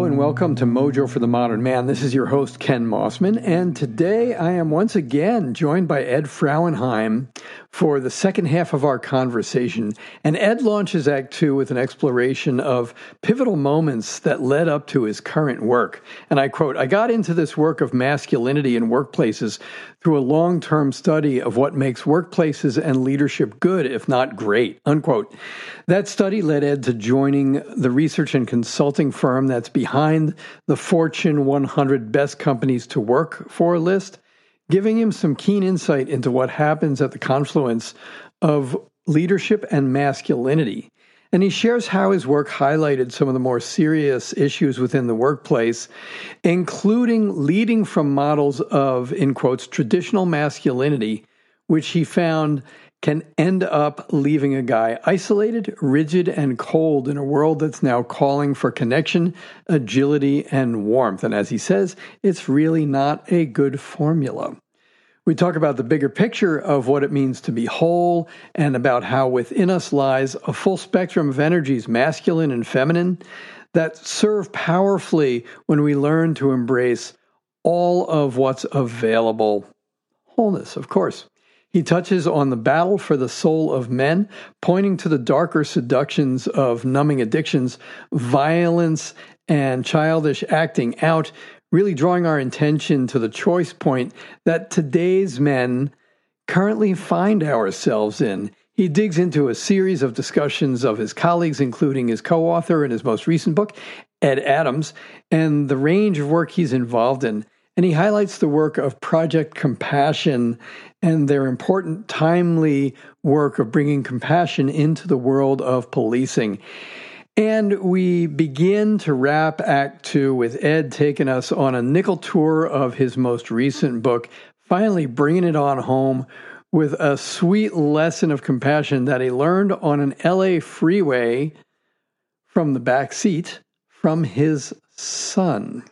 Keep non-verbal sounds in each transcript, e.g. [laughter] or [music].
And welcome to Mojo for the Modern Man. This is your host, Ken Mossman, and today I am once again joined by Ed Frauenheim for the second half of our conversation. And Ed launches Act Two with an exploration of pivotal moments that led up to his current work. And I quote I got into this work of masculinity in workplaces through a long term study of what makes workplaces and leadership good, if not great. Unquote. That study led Ed to joining the research and consulting firm that's behind the Fortune 100 Best Companies to Work for list giving him some keen insight into what happens at the confluence of leadership and masculinity. And he shares how his work highlighted some of the more serious issues within the workplace, including leading from models of, in quotes, traditional masculinity, which he found can end up leaving a guy isolated, rigid, and cold in a world that's now calling for connection, agility, and warmth. And as he says, it's really not a good formula. We talk about the bigger picture of what it means to be whole and about how within us lies a full spectrum of energies, masculine and feminine, that serve powerfully when we learn to embrace all of what's available. Wholeness, of course. He touches on the battle for the soul of men, pointing to the darker seductions of numbing addictions, violence, and childish acting out, really drawing our attention to the choice point that today's men currently find ourselves in. He digs into a series of discussions of his colleagues, including his co author in his most recent book, Ed Adams, and the range of work he's involved in. And he highlights the work of Project Compassion and their important, timely work of bringing compassion into the world of policing. And we begin to wrap Act Two with Ed taking us on a nickel tour of his most recent book, finally bringing it on home with a sweet lesson of compassion that he learned on an LA freeway from the back seat from his son.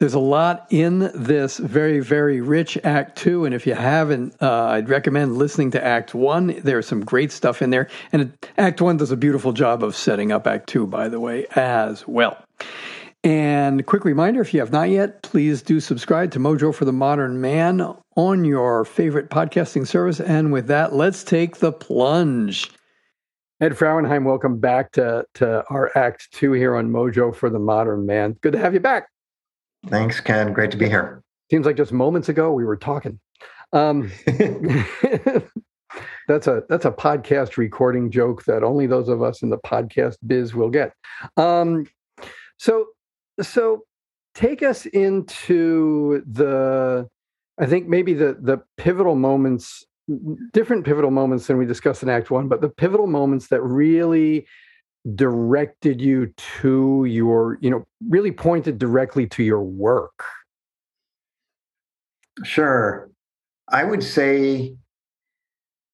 There's a lot in this very, very rich Act Two, and if you haven't, uh, I'd recommend listening to Act One. There's some great stuff in there, and Act One does a beautiful job of setting up Act Two, by the way, as well. And quick reminder if you have not yet, please do subscribe to Mojo for the Modern Man on your favorite podcasting service. And with that, let's take the plunge. Ed Frauenheim, welcome back to, to our Act Two here on Mojo for the Modern Man. Good to have you back. Thanks, Ken. Great to be here. Seems like just moments ago we were talking. Um, [laughs] that's a that's a podcast recording joke that only those of us in the podcast biz will get. Um, so so take us into the I think maybe the the pivotal moments, different pivotal moments than we discussed in Act One, but the pivotal moments that really directed you to your, you know, really pointed directly to your work? Sure. I would say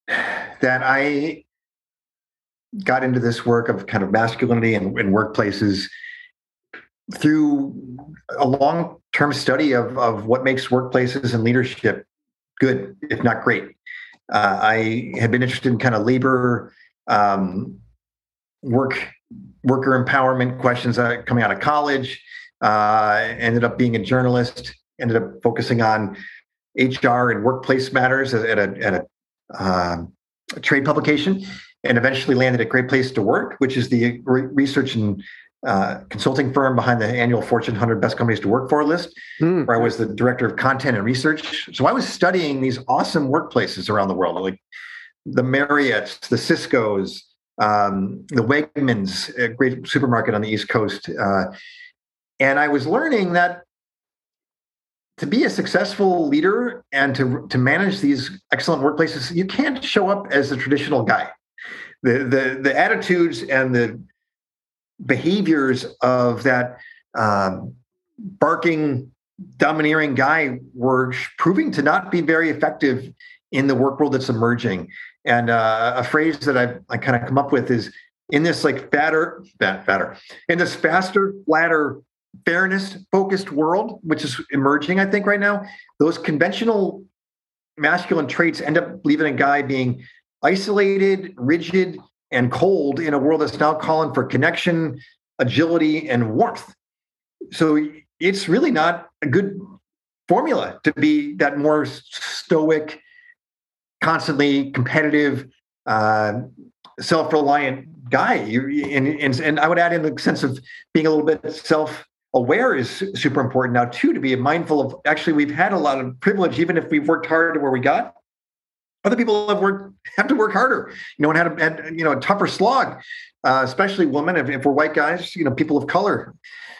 that I got into this work of kind of masculinity in, in workplaces through a long term study of, of what makes workplaces and leadership good, if not great. Uh, I had been interested in kind of labor um, work worker empowerment questions uh, coming out of college. Uh, ended up being a journalist. Ended up focusing on HR and workplace matters at a, at a, uh, a trade publication, and eventually landed at Great Place to Work, which is the re- research and uh, consulting firm behind the annual Fortune 100 Best Companies to Work For list, mm. where I was the director of content and research. So I was studying these awesome workplaces around the world, like the Marriotts, the Cisco's, um, the Wegmans, a great supermarket on the East Coast. Uh, and I was learning that to be a successful leader and to, to manage these excellent workplaces, you can't show up as the traditional guy. The, the, the attitudes and the behaviors of that um, barking, domineering guy were proving to not be very effective in the work world that's emerging. And uh, a phrase that I, I kind of come up with is in this like fatter, fat, fatter, in this faster, flatter, fairness focused world, which is emerging, I think, right now, those conventional masculine traits end up leaving a guy being isolated, rigid, and cold in a world that's now calling for connection, agility, and warmth. so it's really not a good formula to be that more stoic, constantly competitive, uh, self-reliant guy. And, and, and I would add in the sense of being a little bit self-aware is super important now too. To be mindful of actually, we've had a lot of privilege, even if we've worked hard to where we got. Other people have worked have to work harder, you know, and had, a, had you know a tougher slog, uh, especially women. If, if we're white guys, you know, people of color.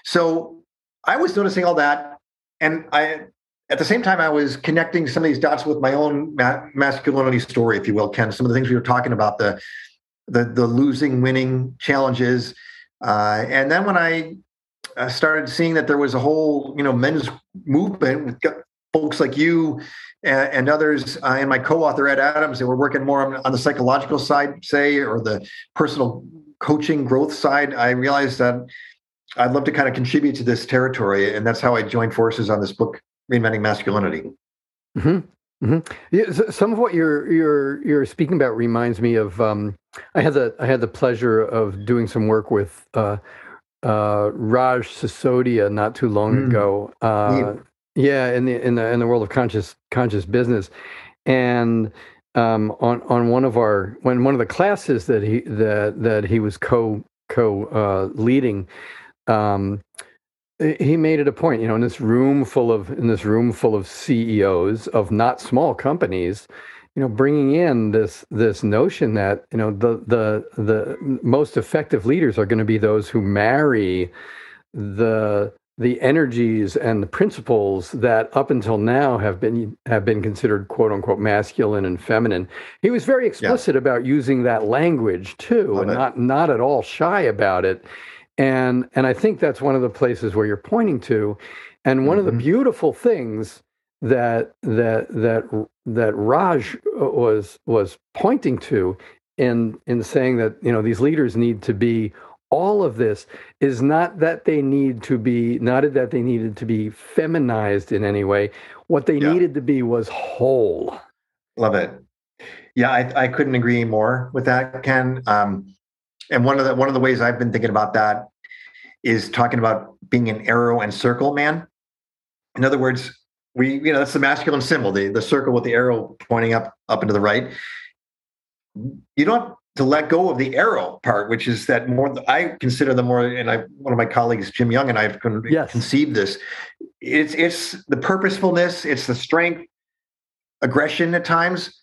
So I was noticing all that, and I at the same time I was connecting some of these dots with my own ma- masculinity story, if you will, Ken. Some of the things we were talking about the the the losing, winning challenges, uh, and then when I uh, started seeing that there was a whole you know men's movement with folks like you and, and others, uh, and my co-author Ed Adams, that were working more on, on the psychological side, say, or the personal coaching growth side. I realized that I'd love to kind of contribute to this territory, and that's how I joined forces on this book, Reinventing Masculinity. Mm-hmm. Mm-hmm. Yeah, so some of what you're you're you're speaking about reminds me of um, I had the I had the pleasure of doing some work with uh, uh, Raj Sisodia not too long mm. ago. Uh, yeah. yeah, in the in the in the world of conscious conscious business, and um, on on one of our when one of the classes that he that that he was co co uh, leading um, he made it a point, you know, in this room full of in this room full of CEOs of not small companies, you know, bringing in this this notion that you know the the the most effective leaders are going to be those who marry the the energies and the principles that up until now have been have been considered quote unquote masculine and feminine. He was very explicit yeah. about using that language too, Love and it. not not at all shy about it and and I think that's one of the places where you're pointing to. And one mm-hmm. of the mm-hmm. beautiful things that that that that Raj was was pointing to in in saying that you know these leaders need to be all of this is not that they need to be not that they needed to be feminized in any way what they yeah. needed to be was whole love it yeah i, I couldn't agree more with that ken um, and one of the one of the ways I've been thinking about that is talking about being an arrow and circle man. In other words, we you know that's the masculine symbol, the the circle with the arrow pointing up up into the right. You don't to let go of the arrow part, which is that more I consider the more, and I one of my colleagues, Jim Young, and I have con- yes. conceived this. It's it's the purposefulness, it's the strength, aggression at times,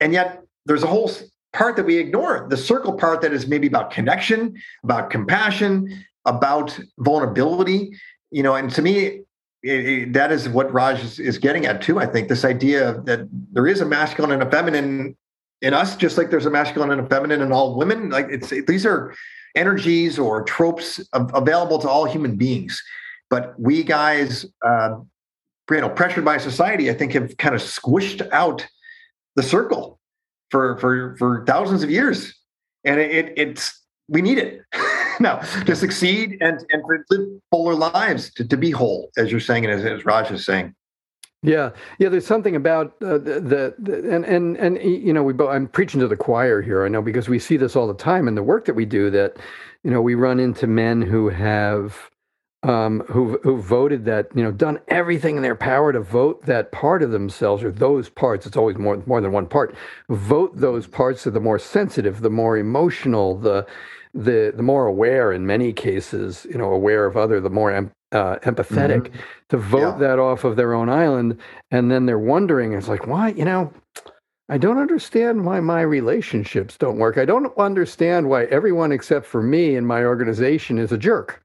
and yet there's a whole part that we ignore the circle part that is maybe about connection about compassion about vulnerability you know and to me it, it, that is what raj is, is, getting at too i think this idea that there is a masculine and a feminine in us just like there's a masculine and a feminine in all women like it's these are energies or tropes of, available to all human beings. But we guys uh, you know pressured by society i think have kind of squished out the circle for for for thousands of years, and it, it's we need it [laughs] now to succeed and and to live fuller lives, to, to be whole, as you're saying, and as, as Raj is saying. Yeah, yeah. There's something about uh, the, the and and and you know we both. I'm preaching to the choir here. I know because we see this all the time in the work that we do. That you know we run into men who have um, who who voted that you know done everything in their power to vote that part of themselves or those parts. It's always more more than one part. Vote those parts of the more sensitive, the more emotional, the the the more aware in many cases, you know, aware of other, the more em, uh, empathetic. Mm-hmm. To vote yeah. that off of their own island, and then they're wondering, it's like, why, you know. I don't understand why my relationships don't work. I don't understand why everyone except for me in my organization is a jerk.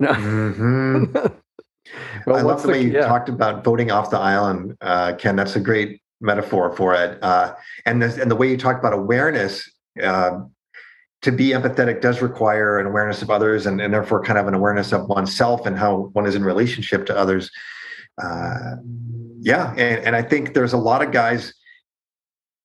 No. Mm-hmm. [laughs] well, I love the, way you yeah. talked about voting off the island, uh, Ken. That's a great metaphor for it. Uh, and this, and the way you talked about awareness. Uh, to be empathetic does require an awareness of others and, and therefore kind of an awareness of oneself and how one is in relationship to others. Uh, yeah. And, and I think there's a lot of guys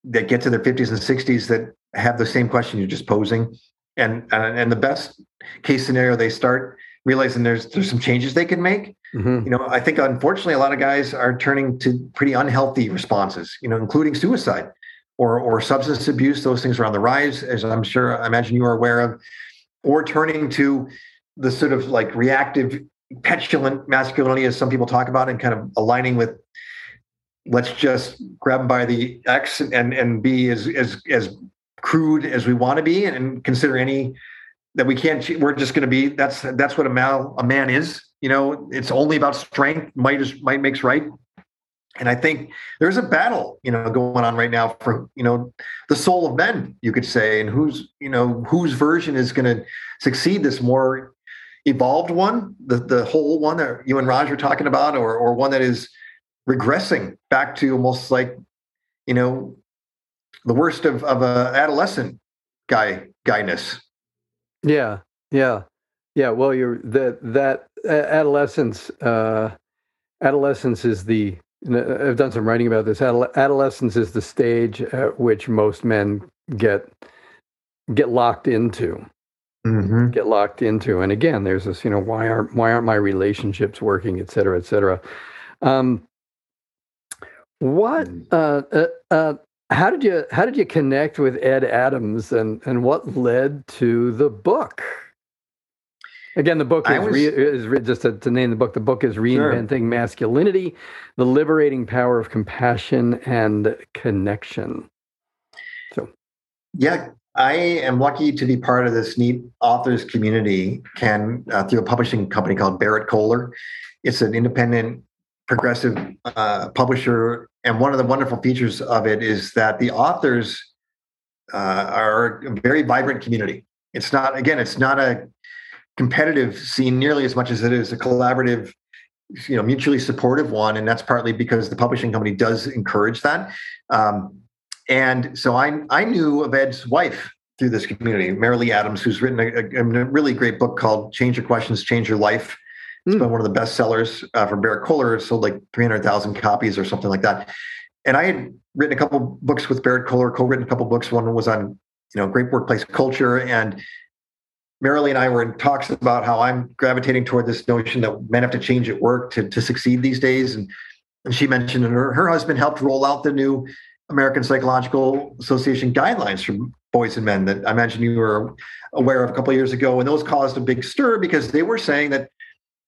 that get to their 50s and 60s that have the same question you're just posing. And, and, and the best case scenario, they start realizing there's there's some changes they can make. Mm-hmm. You know, I think unfortunately a lot of guys are turning to pretty unhealthy responses. You know, including suicide or or substance abuse. Those things are on the rise, as I'm sure I imagine you are aware of, or turning to the sort of like reactive petulant masculinity, as some people talk about, and kind of aligning with let's just grab them by the X and and be as as as crude as we want to be, and consider any that we can't. We're just going to be. That's that's what a man a man is. You know, it's only about strength. Might is might makes right. And I think there's a battle, you know, going on right now for you know the soul of men, you could say, and who's you know whose version is going to succeed this more evolved one, the the whole one that you and Raj are talking about, or or one that is regressing back to almost like you know the worst of of a adolescent guy guyness. Yeah, yeah, yeah. Well, you're that that adolescence. Uh, adolescence is the. I've done some writing about this. Adolescence is the stage at which most men get get locked into mm-hmm. get locked into. And again, there's this, you know, why aren't why aren't my relationships working, et cetera, et cetera. Um, what mm. uh, uh, uh, how did you how did you connect with Ed Adams and and what led to the book? Again, the book is, was, re, is re, just to, to, name the book. The book is reinventing sure. masculinity, the liberating power of compassion and connection. So, yeah, I am lucky to be part of this neat authors community. Ken uh, through a publishing company called Berrett-Koehler. It's an independent, progressive uh, publisher, and one of the wonderful features of it is that the authors uh, are a very vibrant community. It's not again, it's not a competitive scene nearly as much as it is a collaborative you know mutually supportive one and that's partly because the publishing company does encourage that um, and so I, I knew of Ed's wife through this community, Marilee Adams, who's written a, a, really great book called Change Your Questions, Change Your Life. It's mm. been one of the best sellers uh, from Berrett-Koehler. It sold like 300,000 copies or something like that. And I had written a couple books with Berrett-Koehler, co-written a couple books. One was on, you know, great workplace culture. And Marilee and I were in talks about how I'm gravitating toward this notion that men have to change at work to, to succeed these days. And, and she mentioned that her, her husband helped roll out the new American Psychological Association guidelines for boys and men that I imagine you were aware of a couple of years ago, and those caused a big stir because they were saying that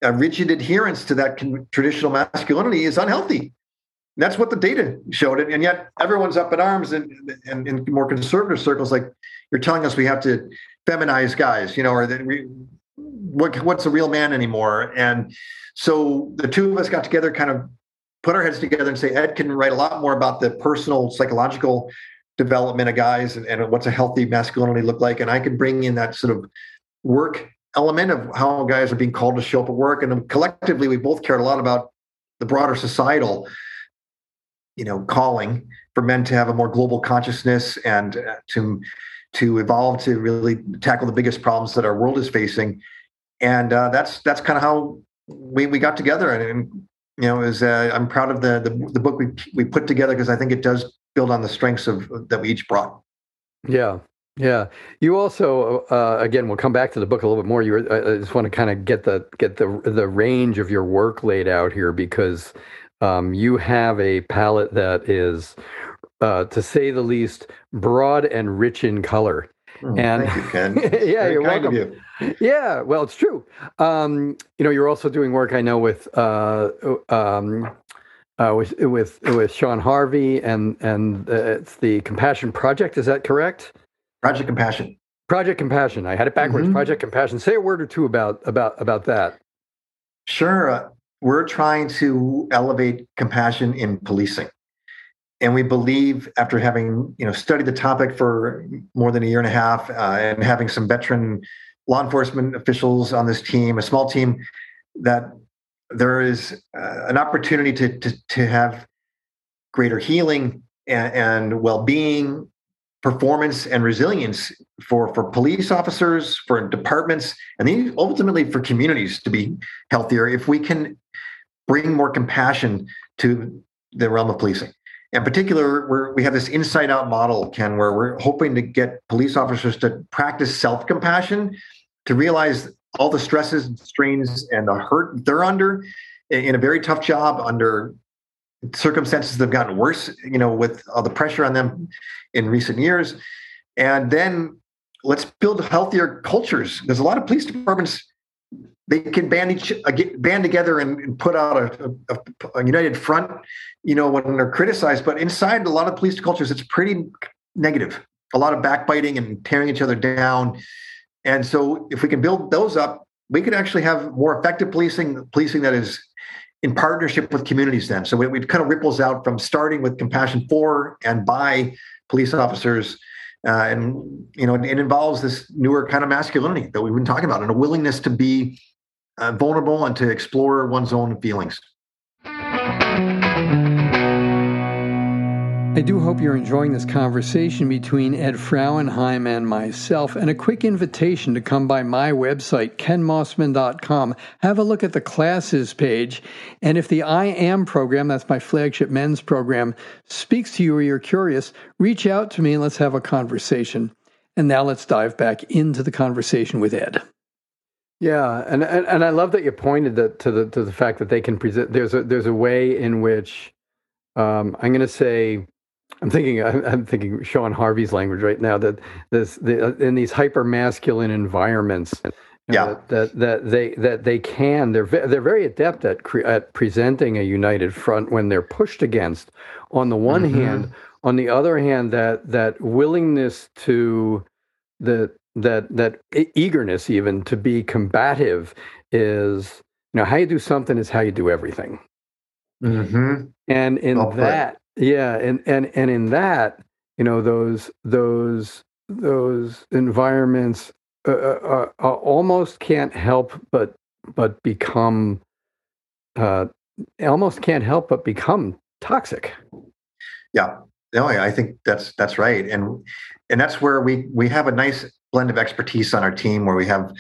a rigid adherence to that con- traditional masculinity is unhealthy. And that's what the data showed it, and yet everyone's up in arms and, and in more conservative circles, like you're telling us we have to feminize guys, you know, or that we what what's a real man anymore? And so the two of us got together, kind of put our heads together and say Ed can write a lot more about the personal psychological development of guys and, and what's a healthy masculinity look like, and I can bring in that sort of work element of how guys are being called to show up at work, and collectively we both cared a lot about the broader societal, you know, calling for men to have a more global consciousness and uh, to to evolve to really tackle the biggest problems that our world is facing, and uh, that's that's kind of how we we got together. And, and you know, is uh, I'm proud of the, the, the book we we put together because I think it does build on the strengths of that we each brought. Yeah, yeah. You also, uh, again, we'll come back to the book a little bit more. You, I just want to kind of get the get the the range of your work laid out here because um, you have a palette that is, uh, to say the least, broad and rich in color. Oh, and thank you, Ken. [laughs] yeah, Very you're welcome. You. Yeah, well, it's true. Um, you know, you're also doing work I know with uh, um, uh, with with with Sean Harvey and and uh, it's the Compassion Project. Is that correct? Project Compassion. Project Compassion. I had it backwards. Mm-hmm. Project Compassion. Say a word or two about about about that. Sure. Uh, we're trying to elevate compassion in policing and we believe after having you know studied the topic for more than a year and a half uh, and having some veteran law enforcement officials on this team a small team that there is uh, an opportunity to, to, to have greater healing and, and well-being performance and resilience for for police officers for departments and then ultimately for communities to be healthier if we can bring more compassion to the realm of policing. In particular, we're, we have this inside out model, Ken, where we're hoping to get police officers to practice self compassion, to realize all the stresses and strains and the hurt they're under in a very tough job under circumstances have gotten worse, you know, with all the pressure on them in recent years. And then let's build healthier cultures. There's a lot of police departments they can band each uh, band together and, put out a, a, a, united front, you know, when they're criticized. But inside a lot of police cultures, it's pretty negative. A lot of backbiting and tearing each other down. And so, if we can build those up, we could actually have more effective policing, policing that is in partnership with communities. Then, so it, it kind of ripples out from starting with compassion for and by police officers uh, and you know it involves this newer kind of masculinity that we've been talking about and a willingness to be uh, vulnerable and to explore one's own feelings. I do hope you're enjoying this conversation between Ed Frauenheim and myself, and a quick invitation to come by my website, kenmossman.com. Have a look at the classes page, and if the I Am program, that's my flagship men's program, speaks to you or you're curious, reach out to me and let's have a conversation. And now let's dive back into the conversation with Ed. Yeah, and, and and I love that you pointed that to the to the fact that they can present. There's a there's a way in which um, I'm going to say I'm thinking I'm thinking Sean Harvey's language right now that this the, in these hyper masculine environments. Yeah. That, that, that they that they can they're they're very adept at cre- at presenting a united front when they're pushed against. On the one mm-hmm. hand, on the other hand, that that willingness to the that that eagerness even to be combative is you know how you do something is how you do everything mm-hmm. and in that yeah and and and in that you know those those those environments uh, uh, uh, almost can't help but but become uh, almost can't help but become toxic yeah no i think that's that's right and and that's where we we have a nice blend of expertise on our team where we have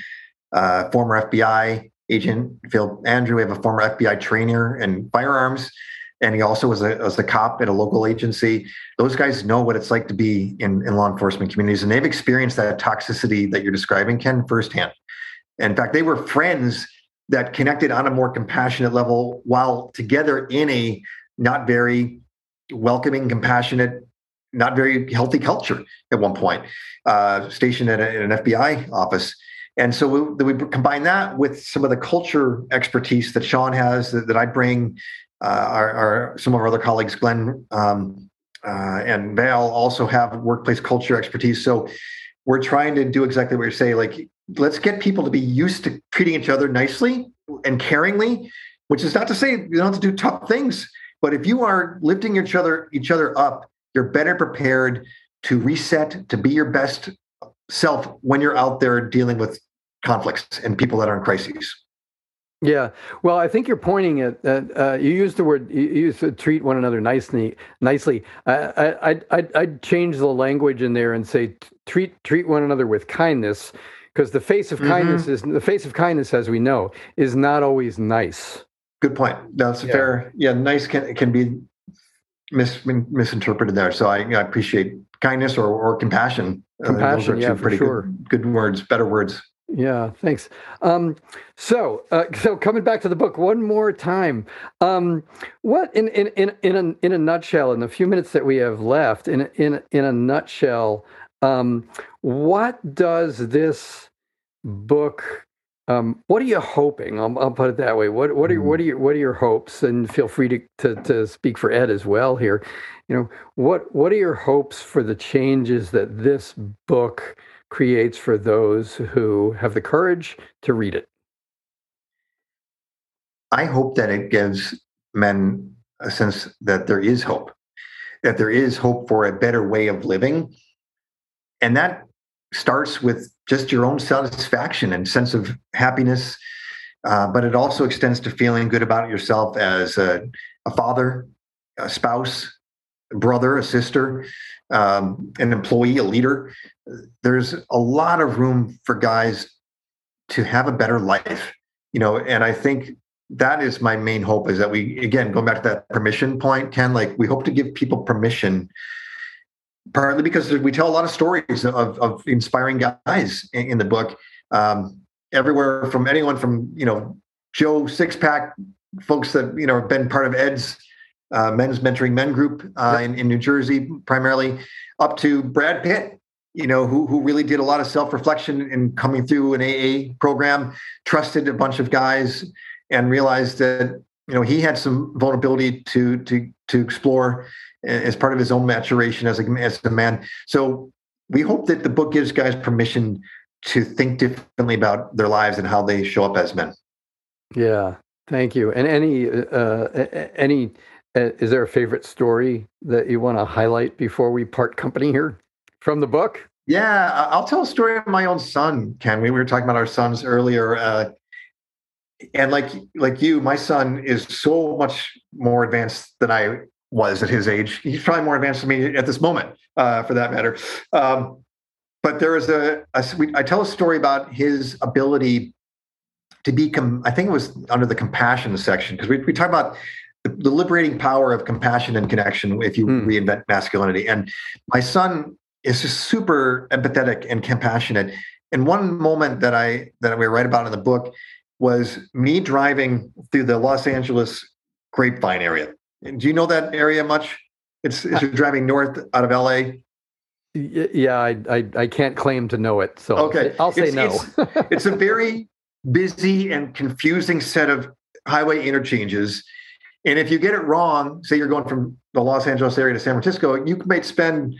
uh, former FBI agent Phil Andrew. We have a former FBI trainer in firearms, and he also was a, was a cop at a local agency. Those guys know what it's like to be in, in law enforcement communities, and they've experienced that toxicity that you're describing, Ken, firsthand. In fact, they were friends that connected on a more compassionate level while together in a not very welcoming, compassionate not very healthy culture at one point, uh, stationed at, a, at, an FBI office. And so we, we, combine that with some of the culture expertise that Sean has that, that I bring. Uh, our, our, some of our other colleagues, Glenn um, uh, and Val, also have workplace culture expertise. So we're trying to do exactly what you say. Like, let's get people to be used to treating each other nicely and caringly. Which is not to say you don't have to do tough things, but if you are lifting each other each other up you're better prepared to reset, to be your best self when you're out there dealing with conflicts and people that are in crises. Yeah, well, I think you're pointing at. Uh, you used the word. You used to treat one another nicely. Nicely, I, I, I'd, I'd change the language in there and say treat treat one another with kindness, because the face of mm-hmm. kindness is the face of kindness, as we know, is not always nice. Good point. That's yeah. fair. Yeah, nice can can be mis- misinterpreted there. So I, I appreciate kindness or, or compassion. Compassion, uh, those are yeah, pretty sure. good, good words, better words. Yeah, thanks. Um, so, uh, [laughs] so coming back to the book one more time, um, what in in in in a, in a nutshell, in the few minutes that we have left, in in in a nutshell, um, what does this book um, what are you hoping? I'll, I'll, put it that way. What what are what are mm-hmm. your what are your hopes? And feel free to, to to speak for Ed as well here. You know what what are your hopes for the changes that this book creates for those who have the courage to read it? I hope that it gives men a sense that there is hope, that there is hope for a better way of living, and that starts with just your own satisfaction and sense of happiness. Uh, but it also extends to feeling good about yourself as a, a father, a spouse, brother, a sister, um, an employee, a leader. There's a lot of room for guys to have a better life, you know. And I think that is my main hope is that we, again, going back to that permission point, Ken, like we hope to give people permission partly because we tell a lot of stories of, of inspiring guys in, in the book. Um, everywhere from anyone from you know Joe Sixpack, folks that you know have been part of Ed's uh, men's mentoring men group uh, in, in New Jersey primarily, up to Brad Pitt, you know, who who really did a lot of self reflection in coming through an AA program, trusted a bunch of guys, and realized that you know he had some vulnerability to to to explore as part of his own maturation as a as a man. So we hope that the book gives guys permission to think differently about their lives and how they show up as men. Yeah, thank you. And any uh, any uh, is there a favorite story that you want to highlight before we part company here from the book? Yeah, I'll tell a story of my own son, Ken. We were talking about our sons earlier. Uh, and like like you, my son is so much more advanced than I was at his age. He's probably more advanced than me at this moment, uh, for that matter. Um, but there is a, a I tell a story about his ability to be. Com- I think it was under the compassion section because we we talk about the, the, liberating power of compassion and connection if you mm. reinvent masculinity. And my son is just super empathetic and compassionate. And one moment that I that we write about in the book was me driving through the Los Angeles Grapevine area. Do you know that area much? It's, it's you're driving north out of LA. Yeah, I, I, I can't claim to know it, so okay, I'll say it's, no. it's, it's a very busy and confusing set of highway interchanges, and if you get it wrong, say you're going from the Los Angeles area to San Francisco, you might spend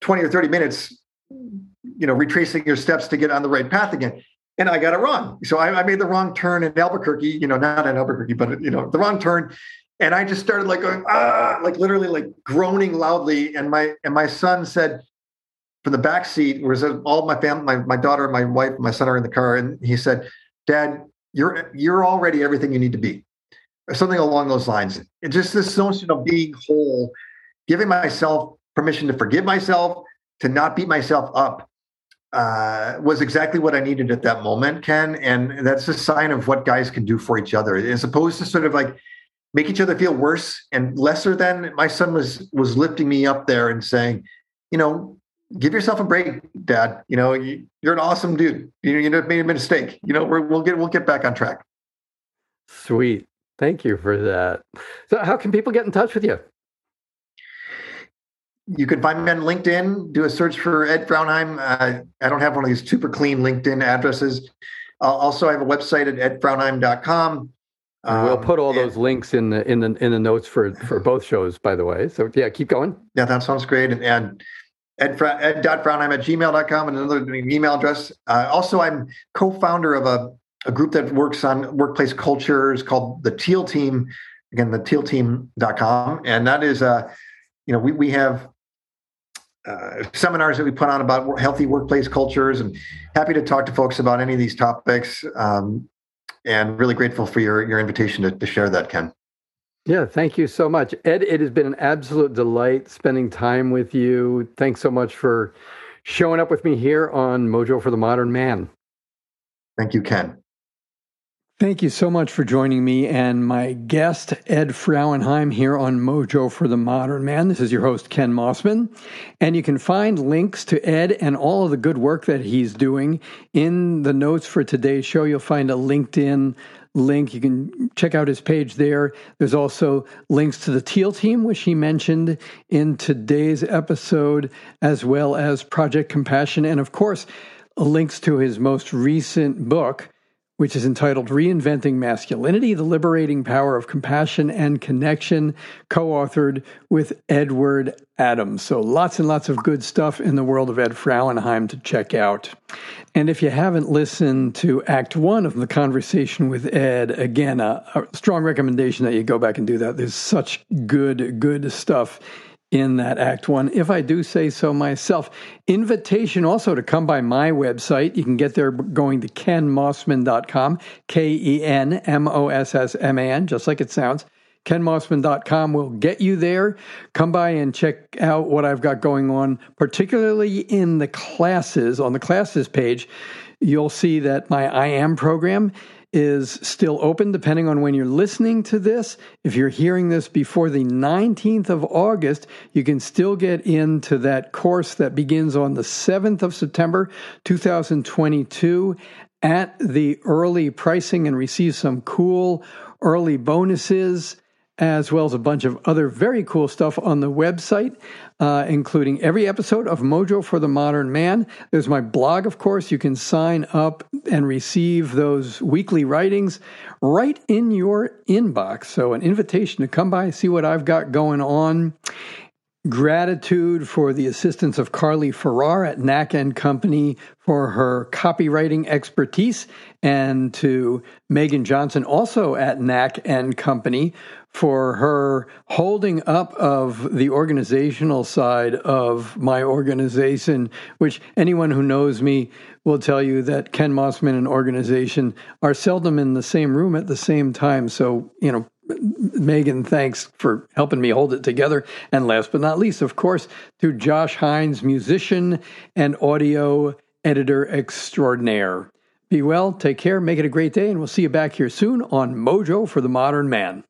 twenty or thirty minutes, you know, retracing your steps to get on the right path again and I got it wrong. So I, I, made the wrong turn in Albuquerque, you know, not in Albuquerque, but you know, the wrong turn. And I just started like going, ah, like literally like groaning loudly. And my and my son said from the back seat, where all my family, my, my daughter, my wife, my son are in the car, and he said, Dad, you're you're already everything you need to be. Something along those lines. It's just this notion of being whole, giving myself permission to forgive myself, to not beat myself up uh, was exactly what I needed at that moment, Ken. And that's a sign of what guys can do for each other, as opposed to sort of like make each other feel worse and lesser than. My son was was lifting me up there and saying, you know, give yourself a break, Dad. You know, you, are an awesome dude. You know you made a mistake. You know, we will get we'll get back on track. Sweet. Thank you for that. So, how can people get in touch with you? you can find me on LinkedIn. Do a search for Ed Frauenheim. Uh, I don't have one of these super clean LinkedIn addresses. Uh, also, I have a website at edfrauenheim.com. Um, we'll put all those links in the in the in the notes for for both shows, by the way. So yeah, keep going. Yeah, that sounds great. And, and ed, ed.frauenheim at gmail.com and another email address. Uh, also, I'm co-founder of a, a group that works on workplace cultures called the Teal Team. Again, the tealteam.com. And that is, uh, you know, we, we have uh, seminars that we put on about healthy workplace cultures and happy to talk to folks about any of these topics um, and really grateful for your, your invitation to, to share that ken yeah thank you so much ed it has been an absolute delight spending time with you thanks so much for showing up with me here on mojo for the modern man thank you ken Thank you so much for joining me and my guest, Ed Frauenheim, here on Mojo for the Modern Man. This is your host, Ken Mossman. And you can find links to Ed and all of the good work that he's doing in the notes for today's show. You'll find a LinkedIn link. You can check out his page there. There's also links to the Teal team, which he mentioned in today's episode, as well as Project Compassion. And of course, links to his most recent book which is entitled Reinventing Masculinity The Liberating Power of Compassion and Connection, co authored with Edward Adams. So lots and lots of good stuff in the world of Ed Frauenheim to check out. And if you haven't listened to Act One of the conversation with Ed, again, a, a strong recommendation that you go back and do that. There's such good, good stuff in that Act One, if I do say so myself. Invitation also to come by my website. You can get there going to kenmossman.com, K E N M O S S M A N, just like it sounds. KenMossman.com will get you there. Come by and check out what I've got going on, particularly in the classes. On the classes page, you'll see that my I Am program is still open depending on when you're listening to this. If you're hearing this before the 19th of August, you can still get into that course that begins on the 7th of September 2022 at the early pricing and receive some cool early bonuses as well as a bunch of other very cool stuff on the website, uh, including every episode of Mojo for the Modern Man. There's my blog, of course. You can sign up and receive those weekly writings right in your inbox. So, an invitation to come by, see what I've got going on gratitude for the assistance of Carly Farrar at Knack and Company for her copywriting expertise, and to Megan Johnson, also at Knack and Company, for her holding up of the organizational side of my organization, which anyone who knows me will tell you that Ken Mossman and organization are seldom in the same room at the same time. So, you know, Megan, thanks for helping me hold it together. And last but not least, of course, to Josh Hines, musician and audio editor extraordinaire. Be well, take care, make it a great day, and we'll see you back here soon on Mojo for the Modern Man.